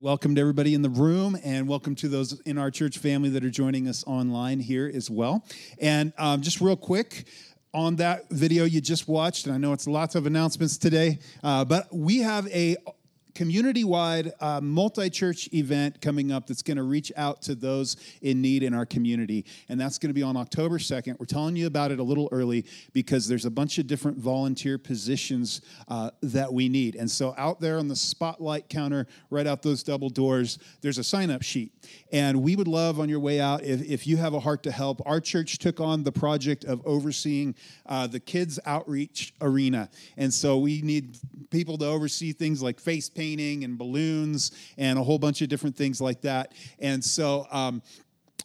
Welcome to everybody in the room, and welcome to those in our church family that are joining us online here as well. And um, just real quick, on that video you just watched, and I know it's lots of announcements today, uh, but we have a community wide uh, multi church event coming up that's going to reach out to those in need in our community. And that's going to be on October 2nd. We're telling you about it a little early because there's a bunch of different volunteer positions uh, that we need. And so out there on the spotlight counter, right out those double doors, there's a sign up sheet. And we would love on your way out if, if you have a heart to help. Our church took on the project of overseeing uh, the kids' outreach arena. And so we need people to oversee things like face painting and balloons and a whole bunch of different things like that. And so, um,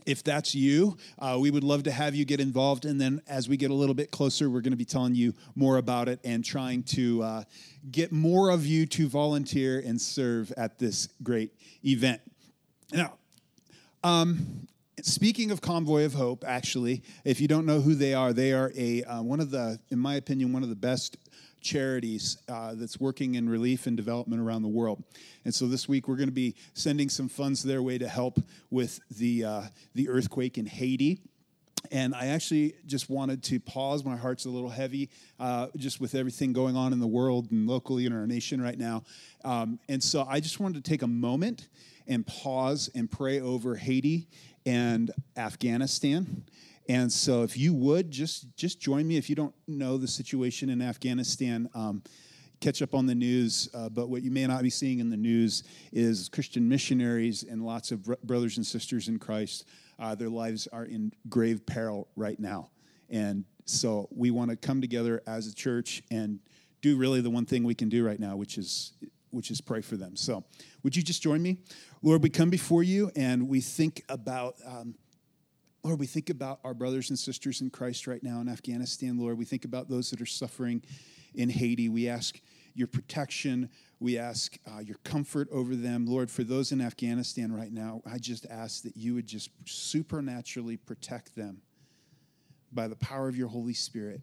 if that's you, uh, we would love to have you get involved. And then as we get a little bit closer, we're going to be telling you more about it and trying to uh, get more of you to volunteer and serve at this great event. Now, um, Speaking of Convoy of Hope, actually, if you don't know who they are, they are a uh, one of the, in my opinion, one of the best charities uh, that's working in relief and development around the world. And so this week we're going to be sending some funds their way to help with the, uh, the earthquake in Haiti. And I actually just wanted to pause. My heart's a little heavy uh, just with everything going on in the world and locally in our nation right now. Um, and so I just wanted to take a moment and pause and pray over Haiti and Afghanistan and so, if you would just just join me, if you don't know the situation in Afghanistan, um, catch up on the news. Uh, but what you may not be seeing in the news is Christian missionaries and lots of br- brothers and sisters in Christ. Uh, their lives are in grave peril right now, and so we want to come together as a church and do really the one thing we can do right now, which is which is pray for them. So, would you just join me, Lord? We come before you and we think about. Um, Lord, we think about our brothers and sisters in Christ right now in Afghanistan, Lord. We think about those that are suffering in Haiti. We ask your protection. We ask uh, your comfort over them. Lord, for those in Afghanistan right now, I just ask that you would just supernaturally protect them by the power of your Holy Spirit.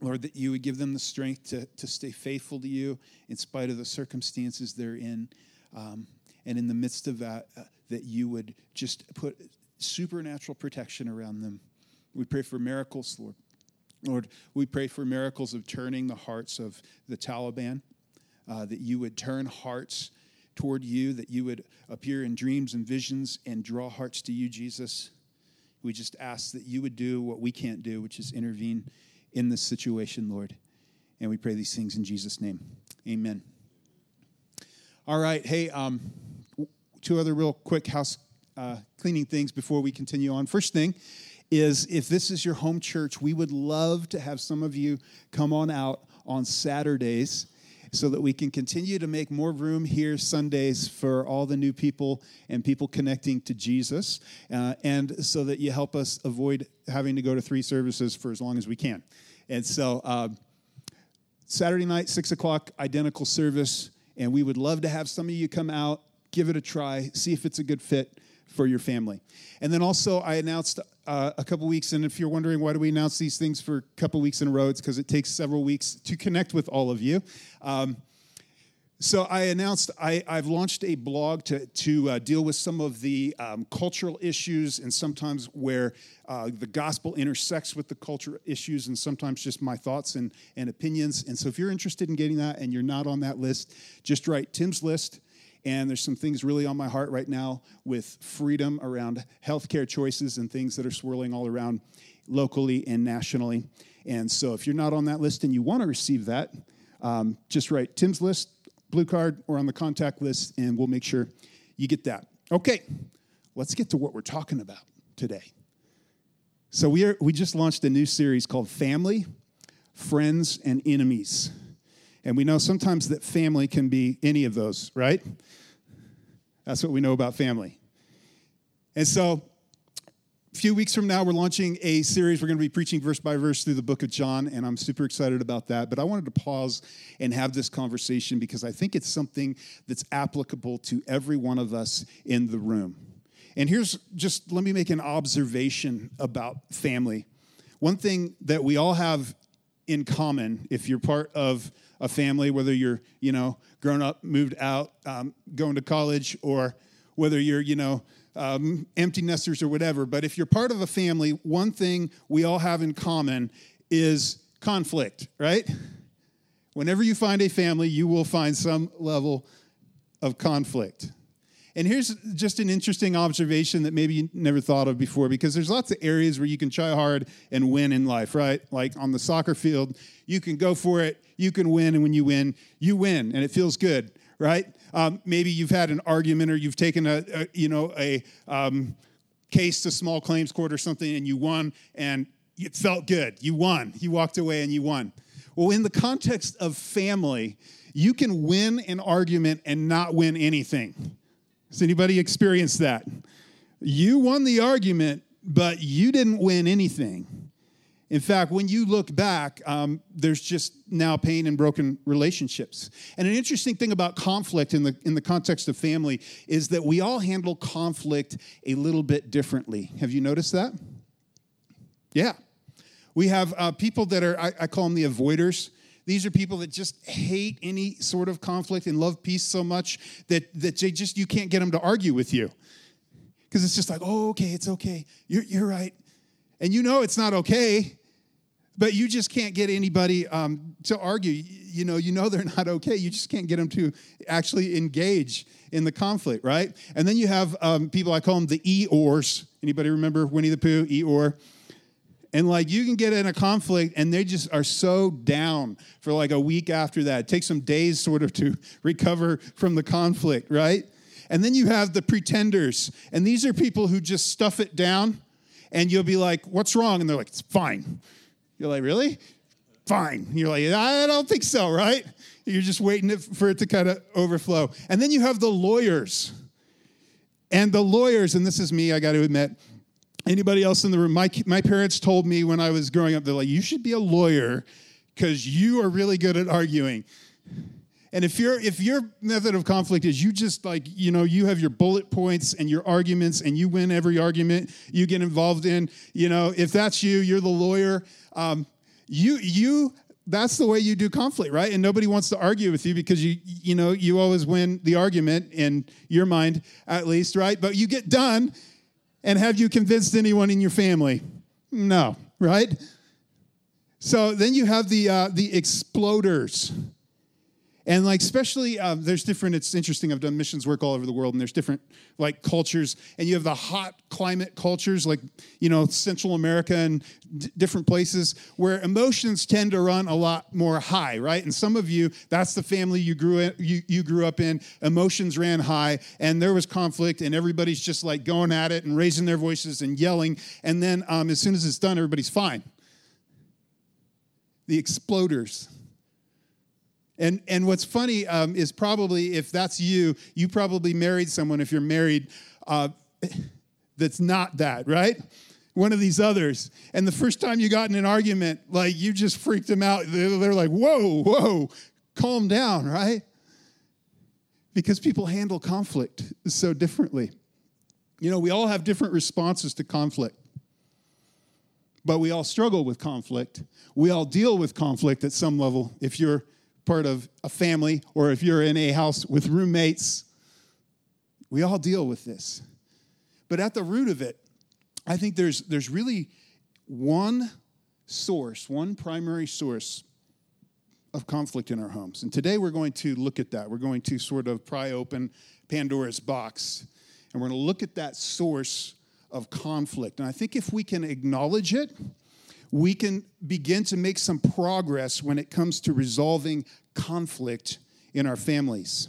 Lord, that you would give them the strength to, to stay faithful to you in spite of the circumstances they're in. Um, and in the midst of that, uh, that you would just put supernatural protection around them. We pray for miracles, Lord. Lord, we pray for miracles of turning the hearts of the Taliban, uh, that you would turn hearts toward you, that you would appear in dreams and visions and draw hearts to you, Jesus. We just ask that you would do what we can't do, which is intervene in this situation, Lord. And we pray these things in Jesus' name. Amen. All right. Hey, um, two other real quick house uh, cleaning things before we continue on. First thing is if this is your home church, we would love to have some of you come on out on Saturdays so that we can continue to make more room here Sundays for all the new people and people connecting to Jesus, uh, and so that you help us avoid having to go to three services for as long as we can. And so, uh, Saturday night, six o'clock, identical service, and we would love to have some of you come out, give it a try, see if it's a good fit for your family. And then also, I announced uh, a couple weeks, and if you're wondering why do we announce these things for a couple weeks in a row, it's because it takes several weeks to connect with all of you. Um, so I announced I, have launched a blog to, to uh, deal with some of the um, cultural issues and sometimes where uh, the gospel intersects with the cultural issues and sometimes just my thoughts and, and opinions. And so if you're interested in getting that and you're not on that list, just write Tim's List and there's some things really on my heart right now with freedom around healthcare choices and things that are swirling all around locally and nationally. And so if you're not on that list and you want to receive that, um, just write Tim's list, blue card, or on the contact list, and we'll make sure you get that. Okay, let's get to what we're talking about today. So we, are, we just launched a new series called Family, Friends, and Enemies. And we know sometimes that family can be any of those, right? That's what we know about family. And so, a few weeks from now, we're launching a series. We're going to be preaching verse by verse through the book of John, and I'm super excited about that. But I wanted to pause and have this conversation because I think it's something that's applicable to every one of us in the room. And here's just let me make an observation about family. One thing that we all have in common if you're part of a family, whether you're, you know, grown up, moved out, um, going to college, or whether you're, you know, um, empty nesters or whatever. But if you're part of a family, one thing we all have in common is conflict, right? Whenever you find a family, you will find some level of conflict. And here's just an interesting observation that maybe you never thought of before because there's lots of areas where you can try hard and win in life, right? Like on the soccer field, you can go for it, you can win, and when you win, you win, and it feels good, right? Um, maybe you've had an argument or you've taken a, a you know, a um, case to small claims court or something and you won and it felt good. You won. You walked away and you won. Well, in the context of family, you can win an argument and not win anything has anybody experienced that? You won the argument, but you didn't win anything. In fact, when you look back, um, there's just now pain and broken relationships. And an interesting thing about conflict in the, in the context of family is that we all handle conflict a little bit differently. Have you noticed that? Yeah. We have uh, people that are, I, I call them the avoiders. These are people that just hate any sort of conflict and love peace so much that, that they just, you can't get them to argue with you. Because it's just like, oh, okay, it's okay. You're, you're right. And you know it's not okay, but you just can't get anybody um, to argue. You know, you know they're not okay. You just can't get them to actually engage in the conflict, right? And then you have um, people, I call them the Eeyores. Anybody remember Winnie the Pooh, Eeyore? And like you can get in a conflict and they just are so down for like a week after that. It takes some days sort of to recover from the conflict, right? And then you have the pretenders. And these are people who just stuff it down and you'll be like, what's wrong? And they're like, it's fine. You're like, really? Fine. You're like, I don't think so, right? You're just waiting for it to kind of overflow. And then you have the lawyers. And the lawyers, and this is me, I got to admit, Anybody else in the room? My, my parents told me when I was growing up, they're like, you should be a lawyer because you are really good at arguing. And if your if your method of conflict is you just like you know you have your bullet points and your arguments and you win every argument you get involved in, you know if that's you, you're the lawyer. Um, you you that's the way you do conflict, right? And nobody wants to argue with you because you you know you always win the argument in your mind at least, right? But you get done and have you convinced anyone in your family? No, right? So then you have the uh, the exploders. And like, especially, uh, there's different, it's interesting. I've done missions work all over the world, and there's different like cultures. And you have the hot climate cultures, like, you know, Central America and d- different places where emotions tend to run a lot more high, right? And some of you, that's the family you grew, in, you, you grew up in. Emotions ran high, and there was conflict, and everybody's just like going at it and raising their voices and yelling. And then um, as soon as it's done, everybody's fine. The exploders and, and what's funny um, is probably if that's you, you probably married someone, if you're married, uh, that's not that, right? One of these others. And the first time you got in an argument, like you just freaked them out. They're, they're like, whoa, whoa, calm down, right? Because people handle conflict so differently. You know, we all have different responses to conflict but we all struggle with conflict. We all deal with conflict at some level. If you're part of a family or if you're in a house with roommates, we all deal with this. But at the root of it, I think there's, there's really one source, one primary source of conflict in our homes. And today we're going to look at that. We're going to sort of pry open Pandora's box and we're going to look at that source of conflict. And I think if we can acknowledge it, we can begin to make some progress when it comes to resolving conflict in our families.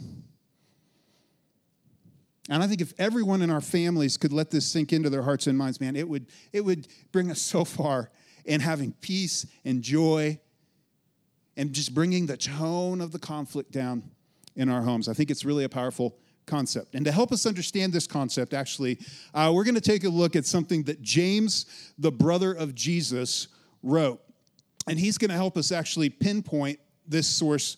And I think if everyone in our families could let this sink into their hearts and minds, man, it would, it would bring us so far in having peace and joy and just bringing the tone of the conflict down in our homes. I think it's really a powerful concept. And to help us understand this concept, actually, uh, we're going to take a look at something that James, the brother of Jesus, wrote. And he's going to help us actually pinpoint this source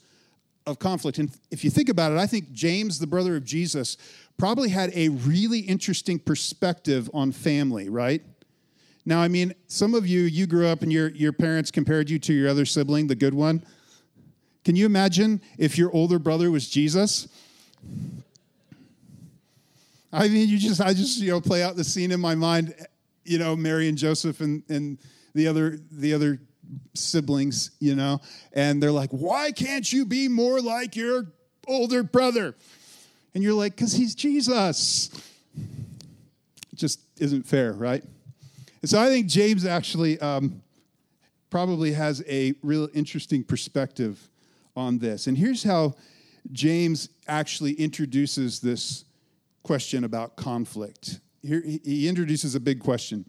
of conflict. And if you think about it, I think James, the brother of Jesus, probably had a really interesting perspective on family, right? Now, I mean, some of you, you grew up and your, your parents compared you to your other sibling, the good one. Can you imagine if your older brother was Jesus? I mean, you just, I just, you know, play out the scene in my mind, you know, Mary and Joseph and, and the other, the other siblings, you know, and they're like, why can't you be more like your older brother? And you're like, because he's Jesus. It just isn't fair, right? And so I think James actually um, probably has a real interesting perspective on this. And here's how James actually introduces this question about conflict. Here, he introduces a big question.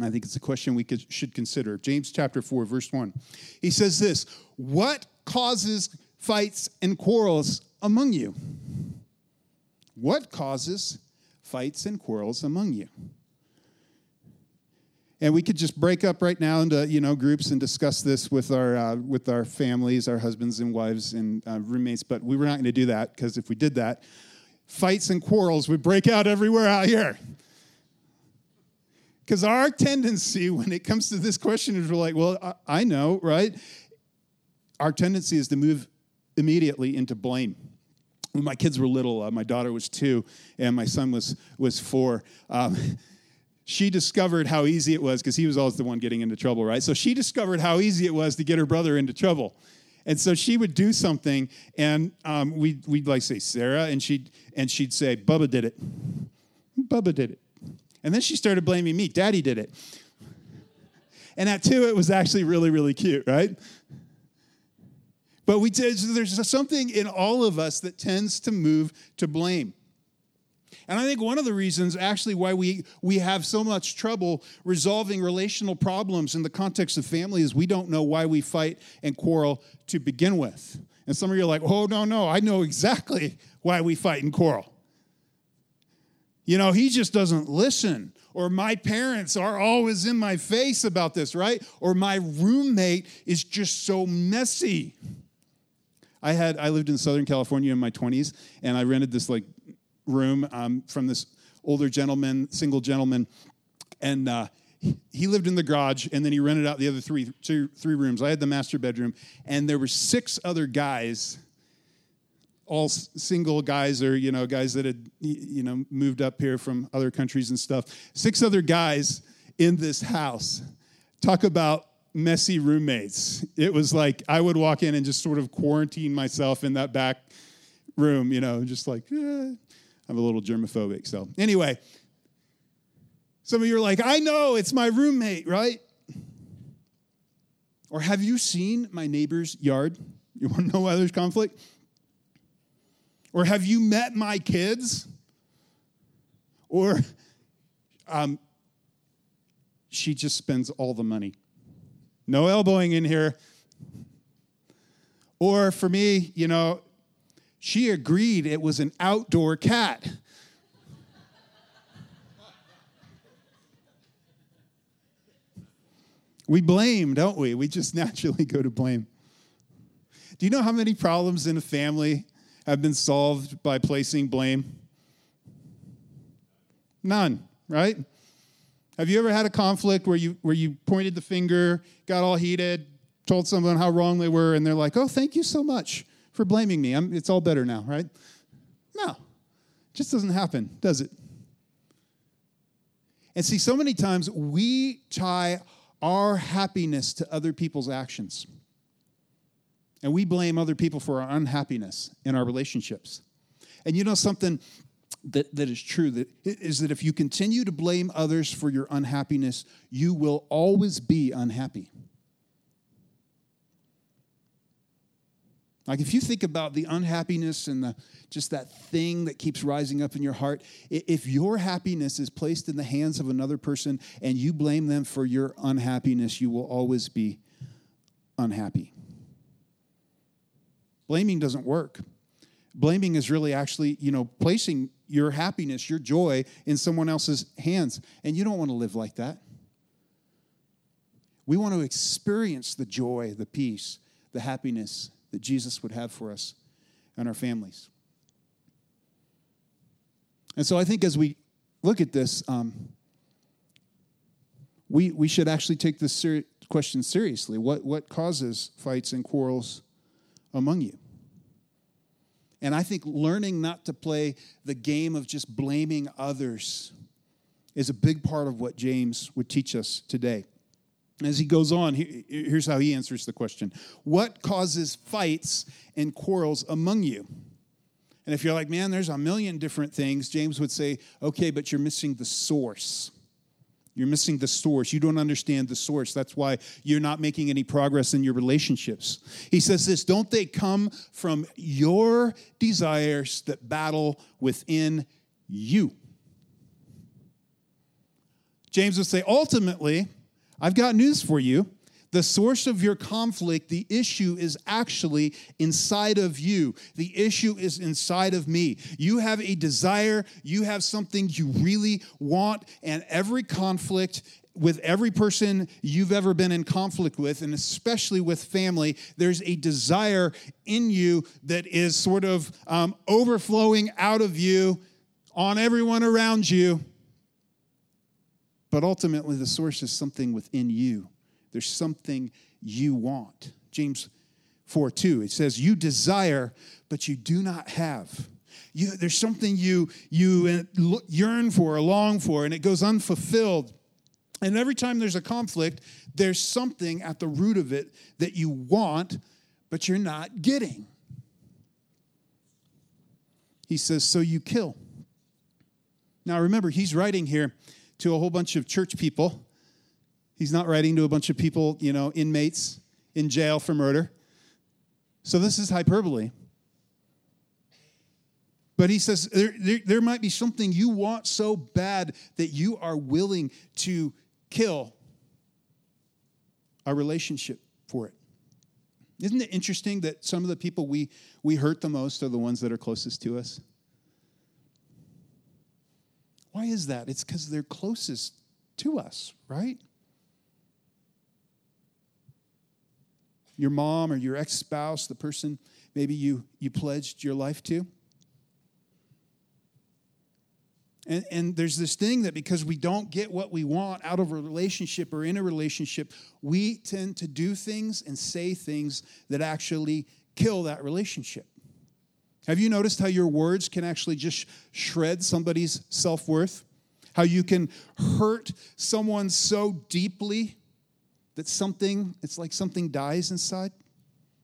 I think it's a question we could, should consider. James chapter 4, verse 1. He says this What causes fights and quarrels among you? What causes fights and quarrels among you? and we could just break up right now into you know groups and discuss this with our uh, with our families, our husbands and wives and uh, roommates. But we were not going to do that because if we did that, fights and quarrels would break out everywhere out here. Because our tendency when it comes to this question is we're like, well, I, know, right? Our tendency is to move immediately into blame when my kids were little, uh, my daughter was two and my son was was four. Um, she discovered how easy it was because he was always the one getting into trouble, right? So she discovered how easy it was to get her brother into trouble. And so she would do something, and um, we'd, we'd like say Sarah, and she'd and she'd say Bubba did it. Bubba did it, and then she started blaming me. Daddy did it. And at two, it was actually really really cute, right? But we did, there's something in all of us that tends to move to blame. And I think one of the reasons, actually, why we, we have so much trouble resolving relational problems in the context of family is we don't know why we fight and quarrel to begin with. And some of you are like, oh, no, no, I know exactly why we fight and quarrel. You know, he just doesn't listen. Or my parents are always in my face about this, right? Or my roommate is just so messy. I had I lived in Southern California in my 20s and I rented this like room um, from this older gentleman, single gentleman, and uh, he lived in the garage, and then he rented out the other three, two, three rooms. I had the master bedroom, and there were six other guys, all single guys or you know guys that had you know moved up here from other countries and stuff. Six other guys in this house. Talk about messy roommates. It was like I would walk in and just sort of quarantine myself in that back room, you know, just like, eh, I'm a little germophobic. So, anyway, some of you are like, I know it's my roommate, right? Or have you seen my neighbor's yard? You want to know why there's conflict? Or have you met my kids? Or um, she just spends all the money. No elbowing in here. Or for me, you know, she agreed it was an outdoor cat. we blame, don't we? We just naturally go to blame. Do you know how many problems in a family have been solved by placing blame? None, right? Have you ever had a conflict where you where you pointed the finger, got all heated, told someone how wrong they were, and they're like, "Oh, thank you so much." For blaming me. I'm, it's all better now, right? No, just doesn't happen, does it? And see, so many times we tie our happiness to other people's actions. And we blame other people for our unhappiness in our relationships. And you know something that, that is true that is that if you continue to blame others for your unhappiness, you will always be unhappy. Like if you think about the unhappiness and the just that thing that keeps rising up in your heart, if your happiness is placed in the hands of another person and you blame them for your unhappiness, you will always be unhappy. Blaming doesn't work. Blaming is really actually, you know, placing your happiness, your joy in someone else's hands. And you don't want to live like that. We want to experience the joy, the peace, the happiness that Jesus would have for us and our families. And so I think as we look at this, um, we, we should actually take this ser- question seriously. What, what causes fights and quarrels among you? And I think learning not to play the game of just blaming others is a big part of what James would teach us today. As he goes on, here's how he answers the question What causes fights and quarrels among you? And if you're like, man, there's a million different things, James would say, okay, but you're missing the source. You're missing the source. You don't understand the source. That's why you're not making any progress in your relationships. He says this Don't they come from your desires that battle within you? James would say, ultimately, I've got news for you. The source of your conflict, the issue is actually inside of you. The issue is inside of me. You have a desire, you have something you really want, and every conflict with every person you've ever been in conflict with, and especially with family, there's a desire in you that is sort of um, overflowing out of you on everyone around you. But ultimately, the source is something within you. There's something you want. James 4 2, it says, You desire, but you do not have. You, there's something you, you uh, yearn for or long for, and it goes unfulfilled. And every time there's a conflict, there's something at the root of it that you want, but you're not getting. He says, So you kill. Now remember, he's writing here to a whole bunch of church people He's not writing to a bunch of people, you know, inmates in jail for murder. So this is hyperbole. But he says there, there, there, might be something you want so bad that you are willing to kill a relationship for it. Isn't it interesting that some of the people we, we hurt the most are the ones that are closest to us? Why is that? It's because they're closest to us, right? your mom or your ex spouse, the person maybe you, you pledged your life to. And, and there's this thing that because we don't get what we want out of a relationship or in a relationship, we tend to do things and say things that actually kill that relationship. Have you noticed how your words can actually just shred somebody's self worth? How you can hurt someone so deeply that something, it's like something dies inside.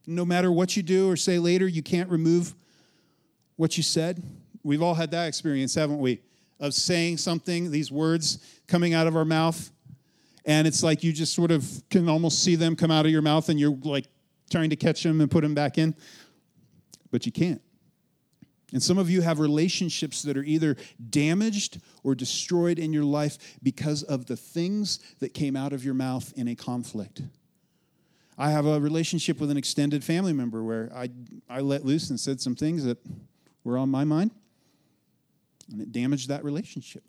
No matter what you do or say later, you can't remove what you said. We've all had that experience, haven't we? Of saying something, these words coming out of our mouth, and it's like you just sort of can almost see them come out of your mouth and you're like trying to catch them and put them back in, but you can't. And some of you have relationships that are either damaged or destroyed in your life because of the things that came out of your mouth in a conflict. I have a relationship with an extended family member where I, I let loose and said some things that were on my mind, and it damaged that relationship.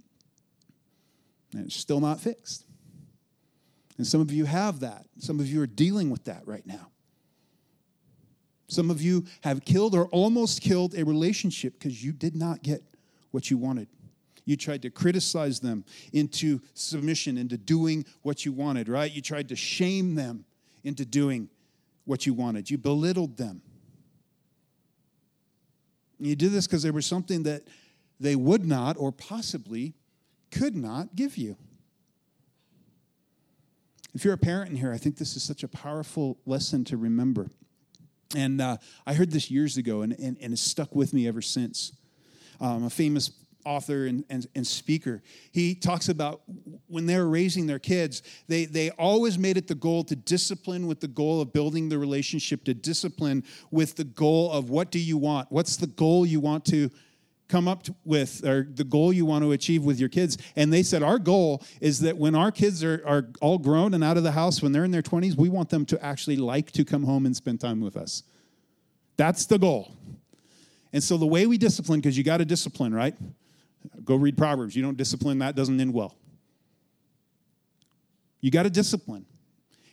And it's still not fixed. And some of you have that. Some of you are dealing with that right now. Some of you have killed or almost killed a relationship because you did not get what you wanted. You tried to criticize them into submission, into doing what you wanted, right? You tried to shame them into doing what you wanted. You belittled them. You did this because there was something that they would not or possibly could not give you. If you're a parent in here, I think this is such a powerful lesson to remember. And uh, I heard this years ago, and, and, and it's stuck with me ever since. Um, a famous author and, and, and, speaker. He talks about when they were raising their kids, they, they always made it the goal to discipline with the goal of building the relationship, to discipline with the goal of what do you want? What's the goal you want to come up with, or the goal you want to achieve with your kids? And they said, Our goal is that when our kids are, are all grown and out of the house, when they're in their 20s, we want them to actually like to come home and spend time with us. That's the goal. And so the way we discipline, because you got to discipline, right? Go read Proverbs. You don't discipline, that doesn't end well. You got to discipline.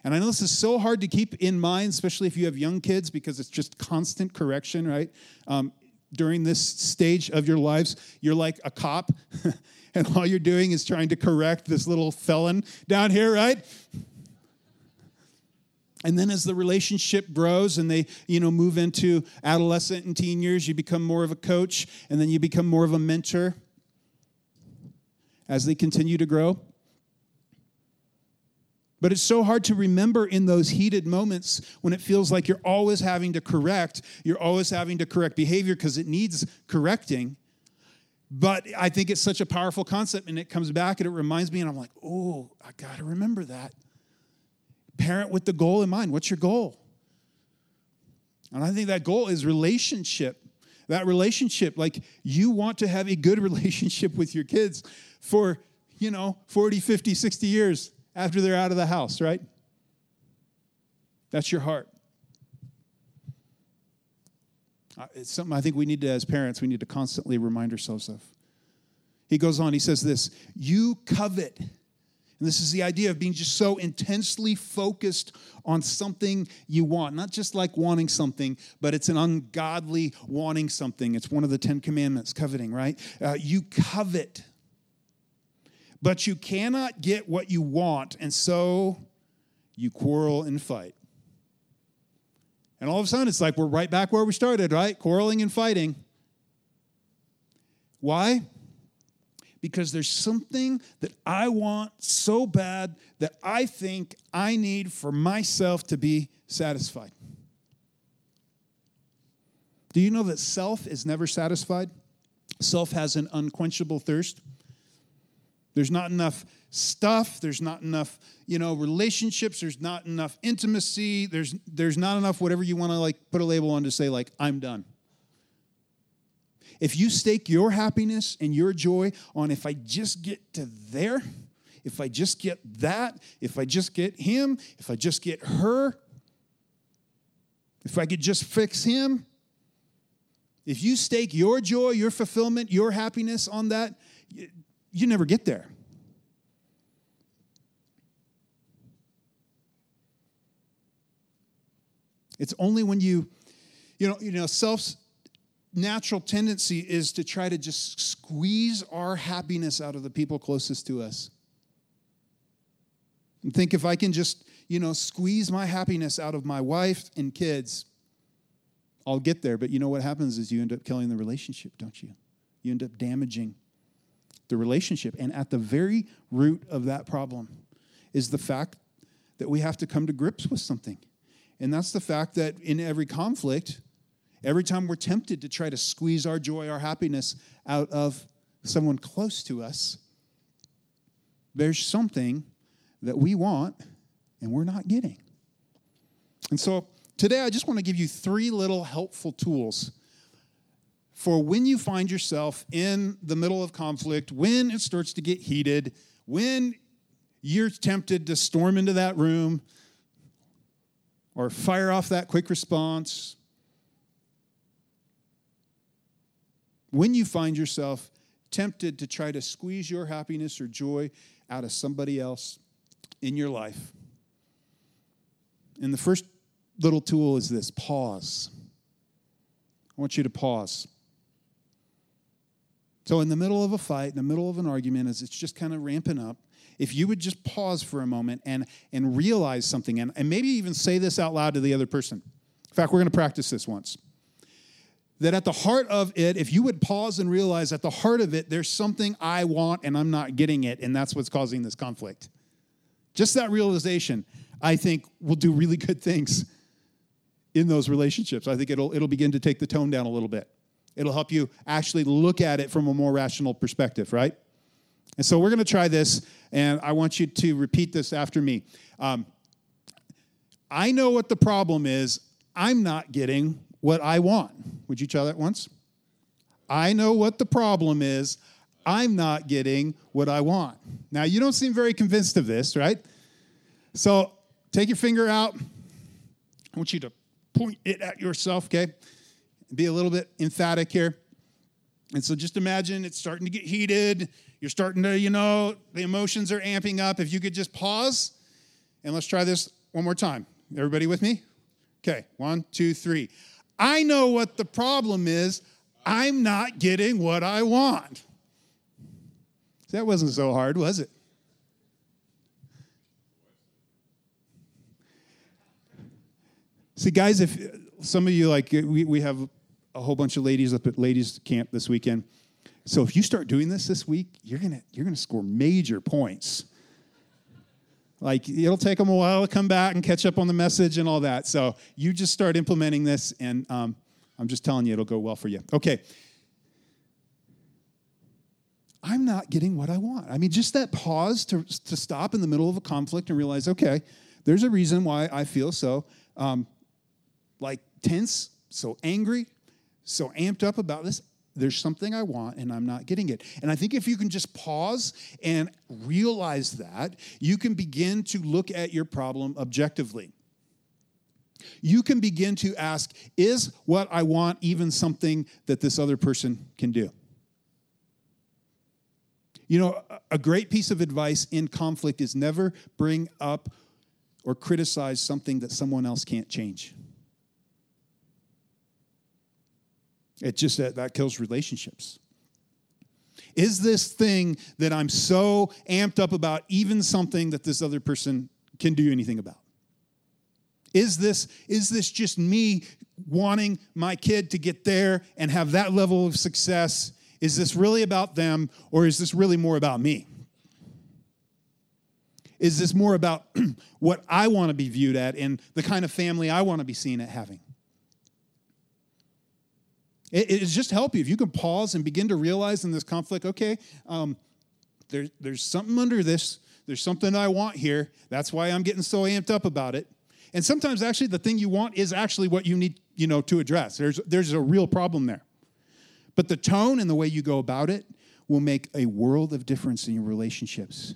And I know this is so hard to keep in mind, especially if you have young kids, because it's just constant correction, right? Um, during this stage of your lives, you're like a cop, and all you're doing is trying to correct this little felon down here, right? And then as the relationship grows and they, you know, move into adolescent and teen years, you become more of a coach and then you become more of a mentor as they continue to grow. But it's so hard to remember in those heated moments when it feels like you're always having to correct, you're always having to correct behavior because it needs correcting. But I think it's such a powerful concept and it comes back and it reminds me, and I'm like, oh, I got to remember that. Parent with the goal in mind. What's your goal? And I think that goal is relationship. That relationship, like you want to have a good relationship with your kids for, you know, 40, 50, 60 years after they're out of the house, right? That's your heart. Uh, it's something I think we need to, as parents, we need to constantly remind ourselves of. He goes on, he says this You covet. And this is the idea of being just so intensely focused on something you want. Not just like wanting something, but it's an ungodly wanting something. It's one of the Ten Commandments, coveting, right? Uh, you covet but you cannot get what you want, and so you quarrel and fight. And all of a sudden, it's like we're right back where we started, right? Quarreling and fighting. Why? Because there's something that I want so bad that I think I need for myself to be satisfied. Do you know that self is never satisfied? Self has an unquenchable thirst. There's not enough stuff, there's not enough, you know, relationships, there's not enough intimacy, there's there's not enough whatever you want to like put a label on to say like I'm done. If you stake your happiness and your joy on if I just get to there, if I just get that, if I just get him, if I just get her, if I could just fix him, if you stake your joy, your fulfillment, your happiness on that, you never get there. It's only when you, you know, you know, self's natural tendency is to try to just squeeze our happiness out of the people closest to us. And think if I can just, you know, squeeze my happiness out of my wife and kids, I'll get there. But you know what happens is you end up killing the relationship, don't you? You end up damaging the relationship. And at the very root of that problem is the fact that we have to come to grips with something. And that's the fact that in every conflict, every time we're tempted to try to squeeze our joy, our happiness out of someone close to us, there's something that we want and we're not getting. And so today I just want to give you three little helpful tools for when you find yourself in the middle of conflict, when it starts to get heated, when you're tempted to storm into that room or fire off that quick response, when you find yourself tempted to try to squeeze your happiness or joy out of somebody else in your life. And the first little tool is this pause. I want you to pause. So, in the middle of a fight, in the middle of an argument, as it's just kind of ramping up, if you would just pause for a moment and, and realize something, and, and maybe even say this out loud to the other person. In fact, we're going to practice this once. That at the heart of it, if you would pause and realize at the heart of it, there's something I want and I'm not getting it, and that's what's causing this conflict. Just that realization, I think, will do really good things in those relationships. I think it'll, it'll begin to take the tone down a little bit. It'll help you actually look at it from a more rational perspective, right? And so we're going to try this, and I want you to repeat this after me. Um, I know what the problem is. I'm not getting what I want. Would you try that once? I know what the problem is. I'm not getting what I want. Now, you don't seem very convinced of this, right? So take your finger out. I want you to point it at yourself, okay? Be a little bit emphatic here. And so just imagine it's starting to get heated. You're starting to, you know, the emotions are amping up. If you could just pause and let's try this one more time. Everybody with me? Okay, one, two, three. I know what the problem is. I'm not getting what I want. That wasn't so hard, was it? See, guys, if some of you like, we, we have a whole bunch of ladies up at ladies camp this weekend. So if you start doing this this week, you're gonna you're gonna score major points. Like it'll take them a while to come back and catch up on the message and all that. So you just start implementing this, and um, I'm just telling you, it'll go well for you. Okay. I'm not getting what I want. I mean, just that pause to, to stop in the middle of a conflict and realize, okay, there's a reason why I feel so um, like tense, so angry, so amped up about this. There's something I want and I'm not getting it. And I think if you can just pause and realize that, you can begin to look at your problem objectively. You can begin to ask, is what I want even something that this other person can do? You know, a great piece of advice in conflict is never bring up or criticize something that someone else can't change. It just that, that kills relationships. Is this thing that I'm so amped up about even something that this other person can do anything about? Is this, is this just me wanting my kid to get there and have that level of success? Is this really about them or is this really more about me? Is this more about what I want to be viewed at and the kind of family I want to be seen at having? It, it's just help you if you can pause and begin to realize in this conflict, okay, um, there, there's something under this. There's something I want here. That's why I'm getting so amped up about it. And sometimes actually the thing you want is actually what you need, you know, to address. There's there's a real problem there. But the tone and the way you go about it will make a world of difference in your relationships.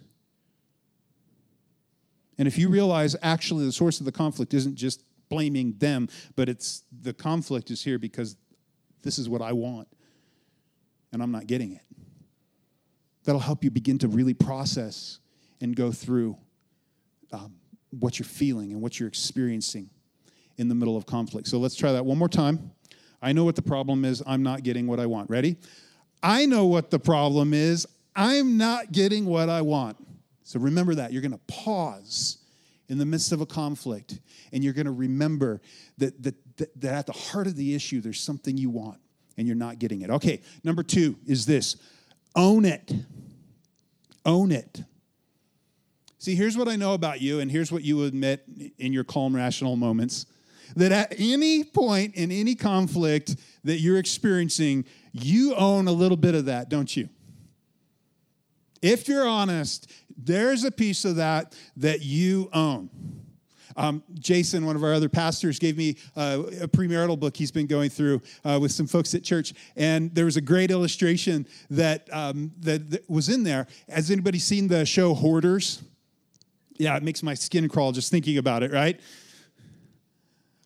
And if you realize actually the source of the conflict isn't just blaming them, but it's the conflict is here because this is what I want, and I'm not getting it. That'll help you begin to really process and go through um, what you're feeling and what you're experiencing in the middle of conflict. So let's try that one more time. I know what the problem is. I'm not getting what I want. Ready? I know what the problem is. I'm not getting what I want. So remember that. You're going to pause in the midst of a conflict, and you're going to remember that, that, that, that at the heart of the issue, there's something you want and you're not getting it. Okay, number two is this own it. Own it. See, here's what I know about you, and here's what you admit in your calm, rational moments that at any point in any conflict that you're experiencing, you own a little bit of that, don't you? If you're honest, there's a piece of that that you own. Um, Jason, one of our other pastors, gave me uh, a premarital book he's been going through uh, with some folks at church, and there was a great illustration that, um, that, that was in there. Has anybody seen the show Hoarders? Yeah, it makes my skin crawl just thinking about it, right?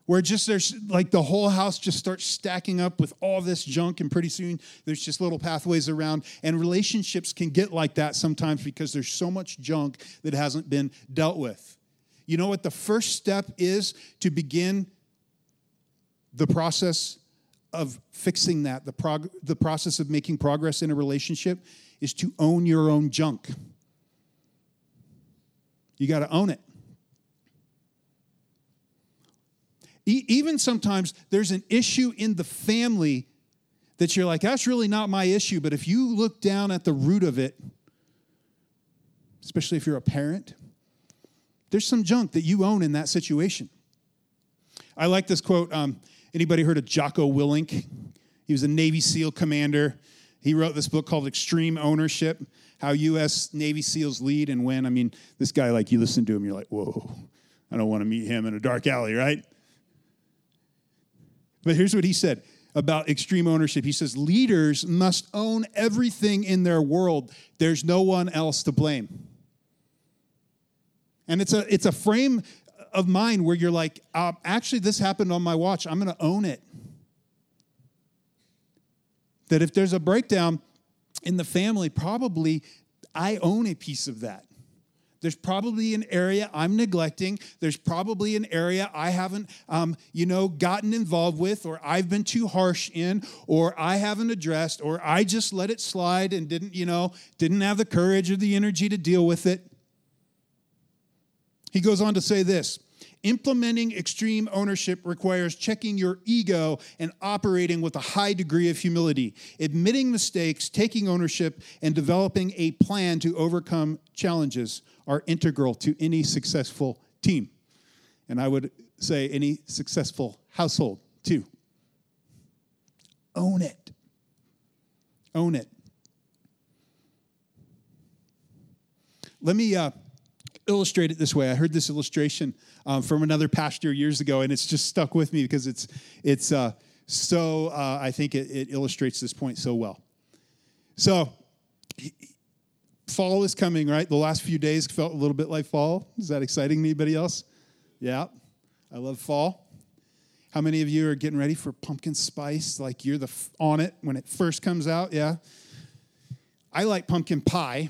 Where just there's like the whole house just starts stacking up with all this junk and pretty soon there's just little pathways around. And relationships can get like that sometimes because there's so much junk that hasn't been dealt with. You know what the first step is to begin the process of fixing that the, prog- the process of making progress in a relationship is to own your own junk. You got to own it even sometimes there's an issue in the family that you're like, that's really not my issue. But if you look down at the root of it, especially if you're a parent, there's some junk that you own in that situation. I like this quote. Um, anybody heard of Jocko Willink? He was a Navy SEAL commander. He wrote this book called Extreme Ownership How U.S. Navy SEALs Lead and Win. I mean, this guy, like, you listen to him, you're like, whoa, I don't want to meet him in a dark alley, right? But here's what he said about extreme ownership. He says, Leaders must own everything in their world, there's no one else to blame. And it's a, it's a frame of mind where you're like, uh, actually, this happened on my watch. I'm going to own it. That if there's a breakdown in the family, probably I own a piece of that. There's probably an area I'm neglecting. There's probably an area I haven't, um, you know, gotten involved with, or I've been too harsh in, or I haven't addressed, or I just let it slide and didn't, you know, didn't have the courage or the energy to deal with it. He goes on to say this Implementing extreme ownership requires checking your ego and operating with a high degree of humility, admitting mistakes, taking ownership, and developing a plan to overcome challenges are integral to any successful team. And I would say any successful household, too. Own it. Own it. Let me uh, illustrate it this way. I heard this illustration um, from another pastor years ago, and it's just stuck with me because it's it's uh, so uh, I think it, it illustrates this point so well. So fall is coming, right? The last few days felt a little bit like fall. Is that exciting to anybody else? Yeah, I love fall. How many of you are getting ready for pumpkin spice? Like you're the on it when it first comes out? Yeah. I like pumpkin pie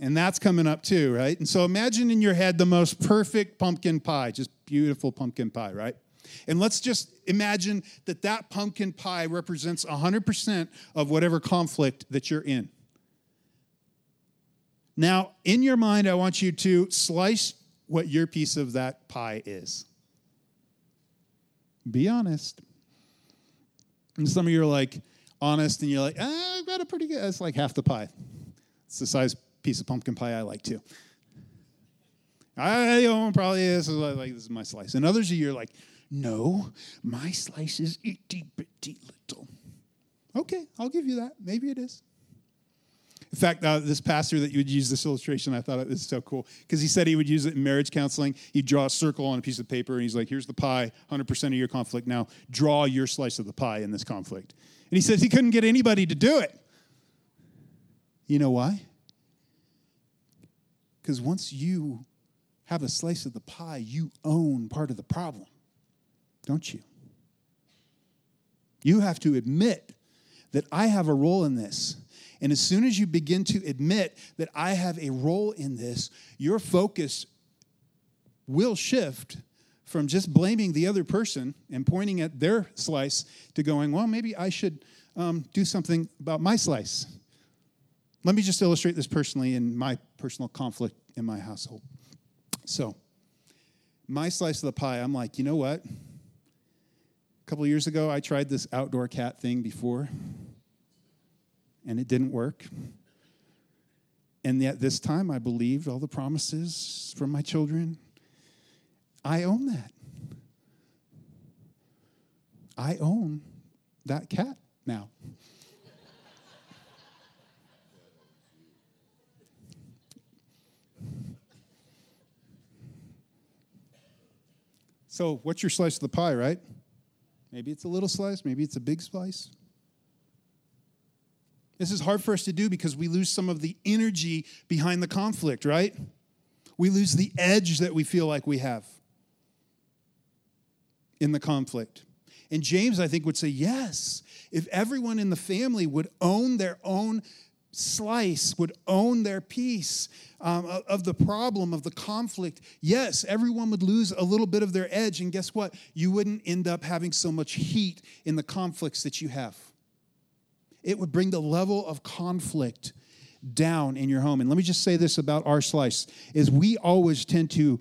and that's coming up too, right? And so imagine in your head the most perfect pumpkin pie, just beautiful pumpkin pie, right? And let's just imagine that that pumpkin pie represents 100% of whatever conflict that you're in. Now, in your mind, I want you to slice what your piece of that pie is. Be honest. And some of you are like honest, and you're like, ah, I've got a pretty good, it's like half the pie. It's the size piece of pumpkin pie I like too. I you know, probably is like this is my slice. And others of you are like, no, my slice is itty bitty little. Okay, I'll give you that. Maybe it is. In fact, uh, this pastor that you would use this illustration, I thought it was so cool because he said he would use it in marriage counseling. He'd draw a circle on a piece of paper and he's like, here's the pie, 100% of your conflict. Now draw your slice of the pie in this conflict. And he says he couldn't get anybody to do it. You know why? Because once you have a slice of the pie, you own part of the problem, don't you? You have to admit that I have a role in this. And as soon as you begin to admit that I have a role in this, your focus will shift from just blaming the other person and pointing at their slice to going, well, maybe I should um, do something about my slice. Let me just illustrate this personally in my personal conflict in my household. So, my slice of the pie, I'm like, you know what? A couple years ago, I tried this outdoor cat thing before, and it didn't work. And yet, this time, I believed all the promises from my children. I own that. I own that cat now. So, what's your slice of the pie, right? Maybe it's a little slice, maybe it's a big slice. This is hard for us to do because we lose some of the energy behind the conflict, right? We lose the edge that we feel like we have in the conflict. And James, I think, would say, yes, if everyone in the family would own their own slice, would own their piece um, of the problem, of the conflict, yes, everyone would lose a little bit of their edge. And guess what? You wouldn't end up having so much heat in the conflicts that you have. It would bring the level of conflict down in your home. And let me just say this about our slice is we always tend to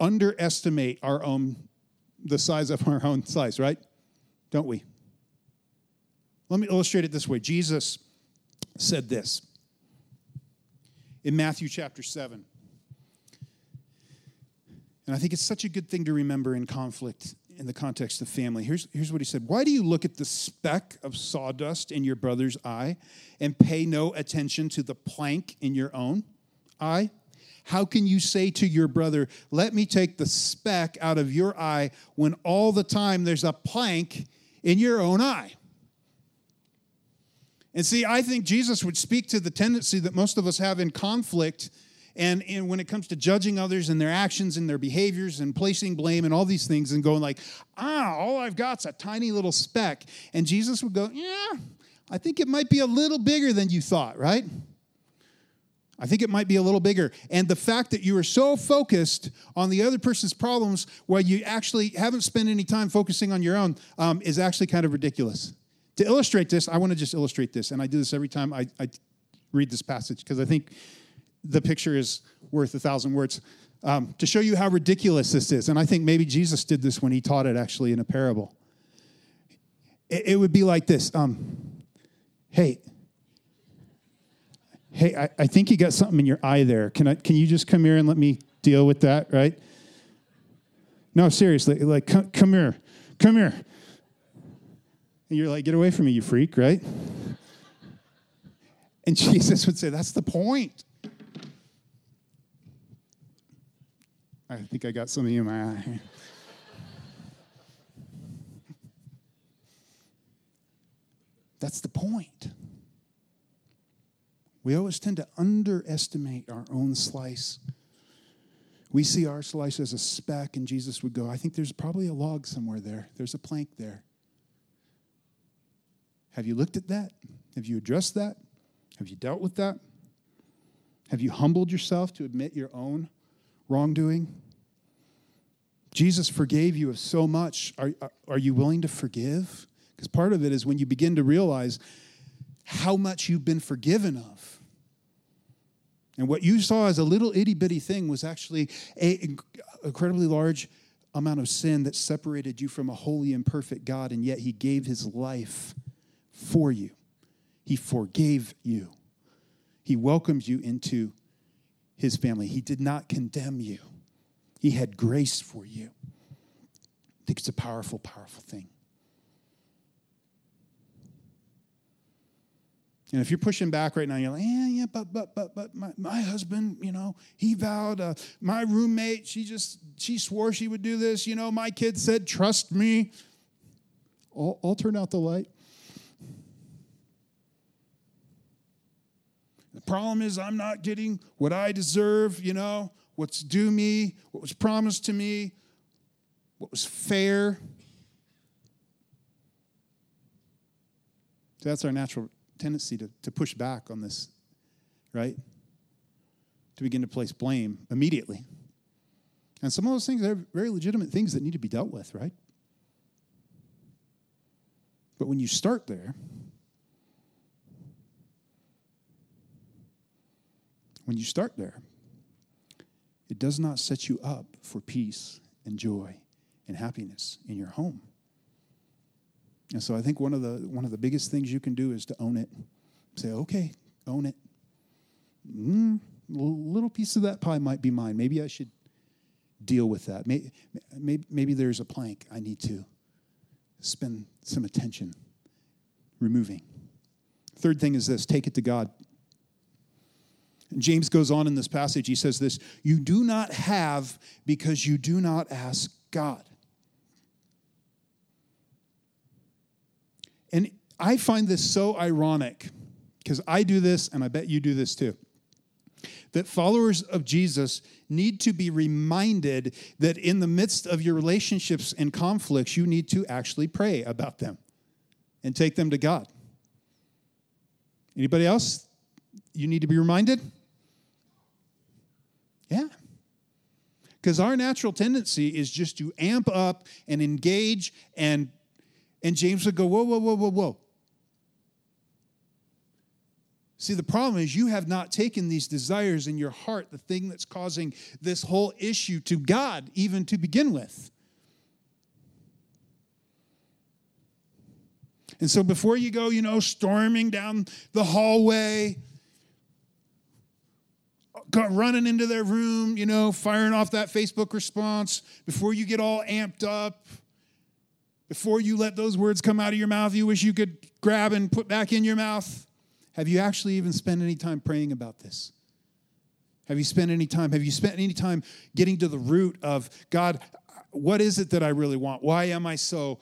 underestimate our own the size of our own slice, right? Don't we? Let me illustrate it this way. Jesus said this in Matthew chapter 7. And I think it's such a good thing to remember in conflict in the context of family. Here's, here's what he said Why do you look at the speck of sawdust in your brother's eye and pay no attention to the plank in your own eye? How can you say to your brother, Let me take the speck out of your eye when all the time there's a plank in your own eye? And see, I think Jesus would speak to the tendency that most of us have in conflict and, and when it comes to judging others and their actions and their behaviors and placing blame and all these things and going like, ah, all I've got's a tiny little speck. And Jesus would go, yeah, I think it might be a little bigger than you thought, right? I think it might be a little bigger. And the fact that you are so focused on the other person's problems while you actually haven't spent any time focusing on your own um, is actually kind of ridiculous. To illustrate this, I want to just illustrate this. And I do this every time I, I read this passage because I think the picture is worth a thousand words. Um, to show you how ridiculous this is. And I think maybe Jesus did this when he taught it actually in a parable. It, it would be like this um, Hey, hey, I, I think you got something in your eye there. Can I can you just come here and let me deal with that, right? No, seriously, like come, come here. Come here. And you're like, get away from me, you freak, right? And Jesus would say, That's the point. I think I got something in my eye. That's the point. We always tend to underestimate our own slice. We see our slice as a speck, and Jesus would go, I think there's probably a log somewhere there. There's a plank there. Have you looked at that? Have you addressed that? Have you dealt with that? Have you humbled yourself to admit your own wrongdoing? Jesus forgave you of so much. Are, are you willing to forgive? Because part of it is when you begin to realize how much you've been forgiven of. And what you saw as a little itty bitty thing was actually an incredibly large amount of sin that separated you from a holy and perfect God, and yet He gave His life for you. He forgave you. He welcomed you into His family. He did not condemn you, He had grace for you. I think it's a powerful, powerful thing. And if you're pushing back right now, you're like, yeah, yeah, but, but, but, but my, my husband, you know, he vowed, uh, my roommate, she just, she swore she would do this. You know, my kid said, trust me. I'll, I'll turn out the light. The problem is, I'm not getting what I deserve, you know, what's due me, what was promised to me, what was fair. So that's our natural tendency to, to push back on this, right? To begin to place blame immediately. And some of those things are very legitimate things that need to be dealt with, right? But when you start there, when you start there, it does not set you up for peace and joy and happiness in your home. And so I think one of the one of the biggest things you can do is to own it. Say, okay, own it. Mm, little piece of that pie might be mine. Maybe I should deal with that. Maybe, maybe, maybe there's a plank I need to spend some attention removing. Third thing is this take it to God. James goes on in this passage, he says this You do not have because you do not ask God. And I find this so ironic because I do this, and I bet you do this too. That followers of Jesus need to be reminded that in the midst of your relationships and conflicts, you need to actually pray about them and take them to God. Anybody else? You need to be reminded? Yeah. Because our natural tendency is just to amp up and engage and and James would go, Whoa, whoa, whoa, whoa, whoa. See, the problem is you have not taken these desires in your heart, the thing that's causing this whole issue to God, even to begin with. And so before you go, you know, storming down the hallway, running into their room, you know, firing off that Facebook response, before you get all amped up, before you let those words come out of your mouth you wish you could grab and put back in your mouth? Have you actually even spent any time praying about this? Have you spent any time? Have you spent any time getting to the root of God, what is it that I really want? Why am I so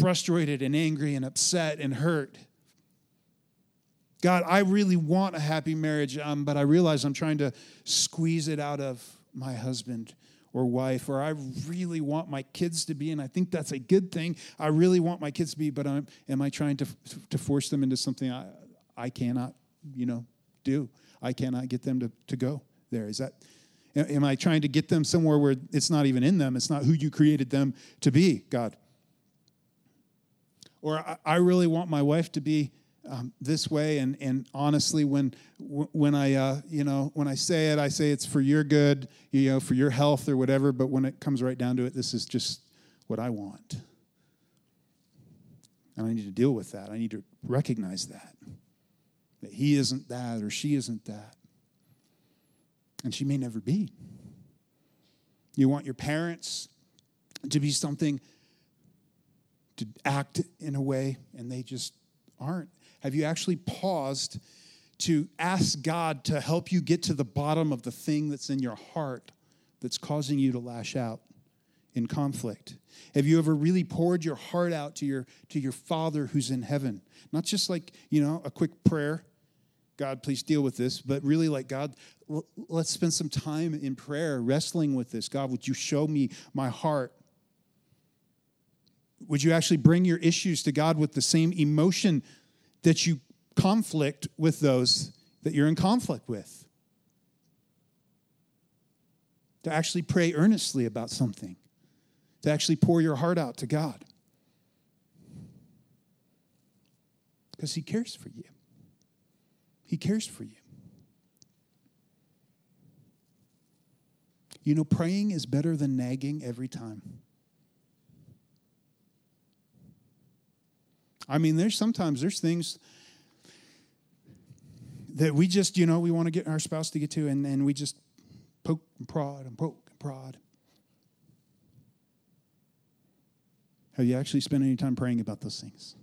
frustrated and angry and upset and hurt? God, I really want a happy marriage, um, but I realize I'm trying to squeeze it out of my husband or wife, or I really want my kids to be, and I think that's a good thing. I really want my kids to be, but I'm, am I trying to, to force them into something I, I cannot, you know, do. I cannot get them to, to go there. Is that, am I trying to get them somewhere where it's not even in them? It's not who you created them to be, God. Or I, I really want my wife to be um, this way, and, and honestly, when when I uh, you know when I say it, I say it's for your good, you know, for your health or whatever. But when it comes right down to it, this is just what I want, and I need to deal with that. I need to recognize that that he isn't that or she isn't that. And she may never be. You want your parents to be something, to act in a way, and they just aren't. Have you actually paused to ask God to help you get to the bottom of the thing that's in your heart that's causing you to lash out in conflict? Have you ever really poured your heart out to your to your Father who's in heaven? Not just like, you know, a quick prayer God, please deal with this. But really, like, God, let's spend some time in prayer wrestling with this. God, would you show me my heart? Would you actually bring your issues to God with the same emotion that you conflict with those that you're in conflict with? To actually pray earnestly about something, to actually pour your heart out to God. Because He cares for you. He cares for you. You know, praying is better than nagging every time. I mean, there's sometimes there's things that we just, you know, we want to get our spouse to get to, and, and we just poke and prod and poke and prod. Have you actually spent any time praying about those things?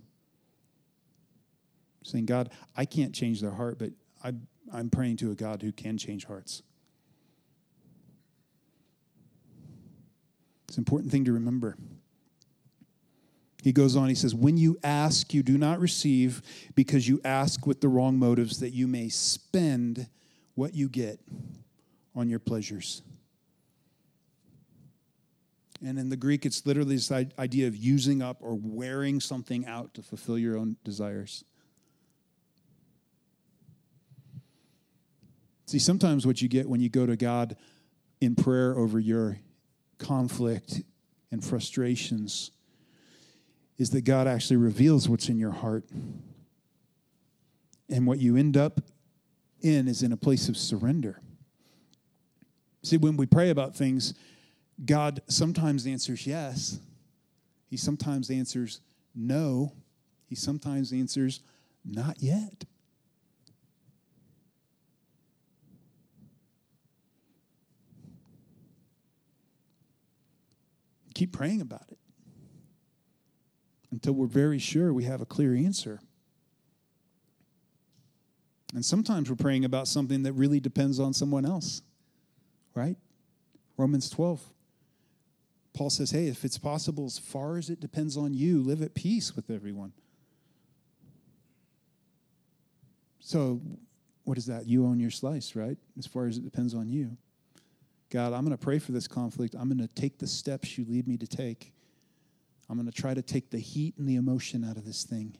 saying, God, I can't change their heart, but I, I'm praying to a God who can change hearts. It's an important thing to remember. He goes on, he says, When you ask, you do not receive because you ask with the wrong motives, that you may spend what you get on your pleasures. And in the Greek, it's literally this idea of using up or wearing something out to fulfill your own desires. See, sometimes what you get when you go to God in prayer over your conflict and frustrations is that God actually reveals what's in your heart. And what you end up in is in a place of surrender. See, when we pray about things, God sometimes answers yes. He sometimes answers no. He sometimes answers not yet. keep praying about it until we're very sure we have a clear answer. And sometimes we're praying about something that really depends on someone else, right? Romans 12. Paul says, hey, if it's possible, as far as it depends on you, live at peace with everyone. So, what is that? You own your slice, right? As far as it depends on you. God, I'm going to pray for this conflict. I'm going to take the steps you lead me to take. I'm going to try to take the heat and the emotion out of this thing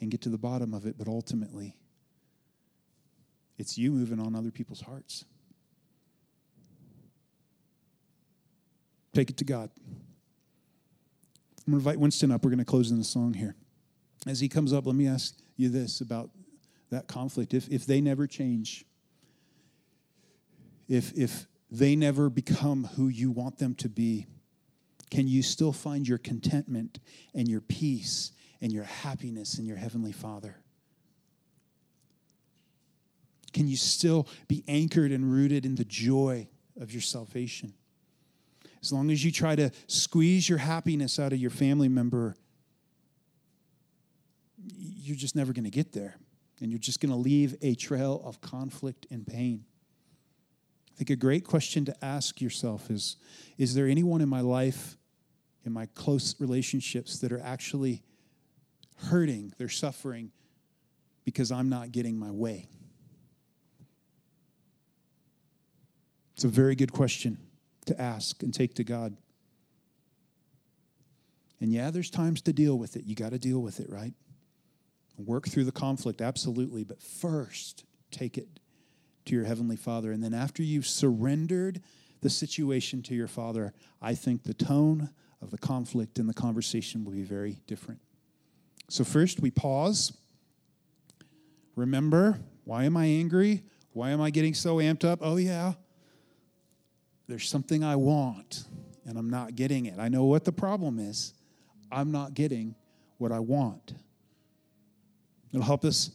and get to the bottom of it, but ultimately, it's you moving on other people's hearts. Take it to God. I'm going to invite Winston up. We're going to close in the song here. As he comes up, let me ask you this about that conflict. If, if they never change, if, if they never become who you want them to be, can you still find your contentment and your peace and your happiness in your Heavenly Father? Can you still be anchored and rooted in the joy of your salvation? As long as you try to squeeze your happiness out of your family member, you're just never going to get there. And you're just going to leave a trail of conflict and pain I think a great question to ask yourself is Is there anyone in my life, in my close relationships, that are actually hurting, they're suffering because I'm not getting my way? It's a very good question to ask and take to God. And yeah, there's times to deal with it. You got to deal with it, right? Work through the conflict, absolutely. But first, take it to your Heavenly Father. And then after you've surrendered the situation to your Father, I think the tone of the conflict and the conversation will be very different. So, first, we pause. Remember, why am I angry? Why am I getting so amped up? Oh, yeah. There's something I want, and I'm not getting it. I know what the problem is. I'm not getting what I want. It'll help us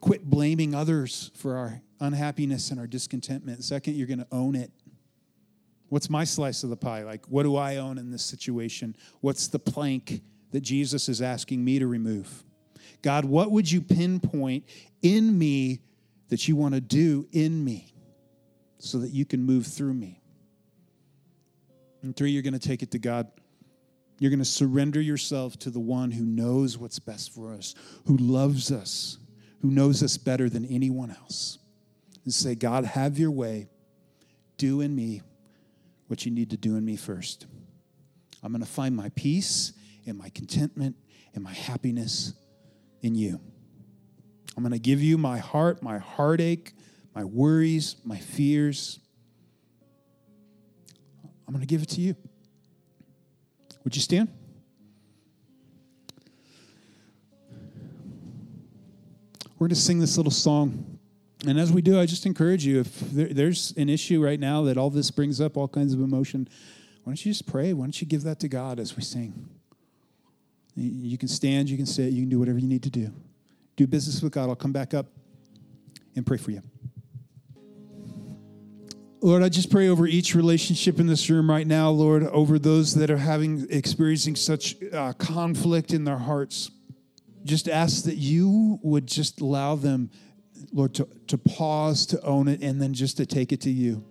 quit blaming others for our unhappiness and our discontentment. Second, you're going to own it. What's my slice of the pie? Like, what do I own in this situation? What's the plank that Jesus is asking me to remove? God, what would you pinpoint in me that you want to do in me so that you can move through me? And three, you're going to take it to God. You're going to surrender yourself to the one who knows what's best for us, who loves us, who knows us better than anyone else. And say, God, have your way. Do in me what you need to do in me first. I'm going to find my peace and my contentment and my happiness in you. I'm going to give you my heart, my heartache, my worries, my fears. I'm going to give it to you. Would you stand? We're going to sing this little song. And as we do, I just encourage you if there, there's an issue right now that all this brings up, all kinds of emotion, why don't you just pray? Why don't you give that to God as we sing? You can stand, you can sit, you can do whatever you need to do. Do business with God. I'll come back up and pray for you. Lord, I just pray over each relationship in this room right now, Lord, over those that are having experiencing such uh, conflict in their hearts. Just ask that you would just allow them, Lord, to, to pause, to own it, and then just to take it to you.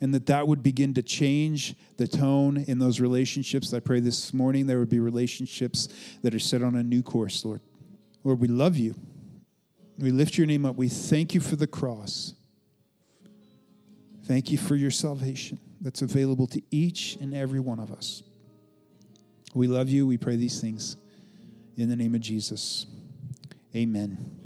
And that that would begin to change the tone in those relationships. I pray this morning there would be relationships that are set on a new course, Lord. Lord, we love you. We lift your name up. We thank you for the cross. Thank you for your salvation that's available to each and every one of us. We love you. We pray these things in the name of Jesus. Amen.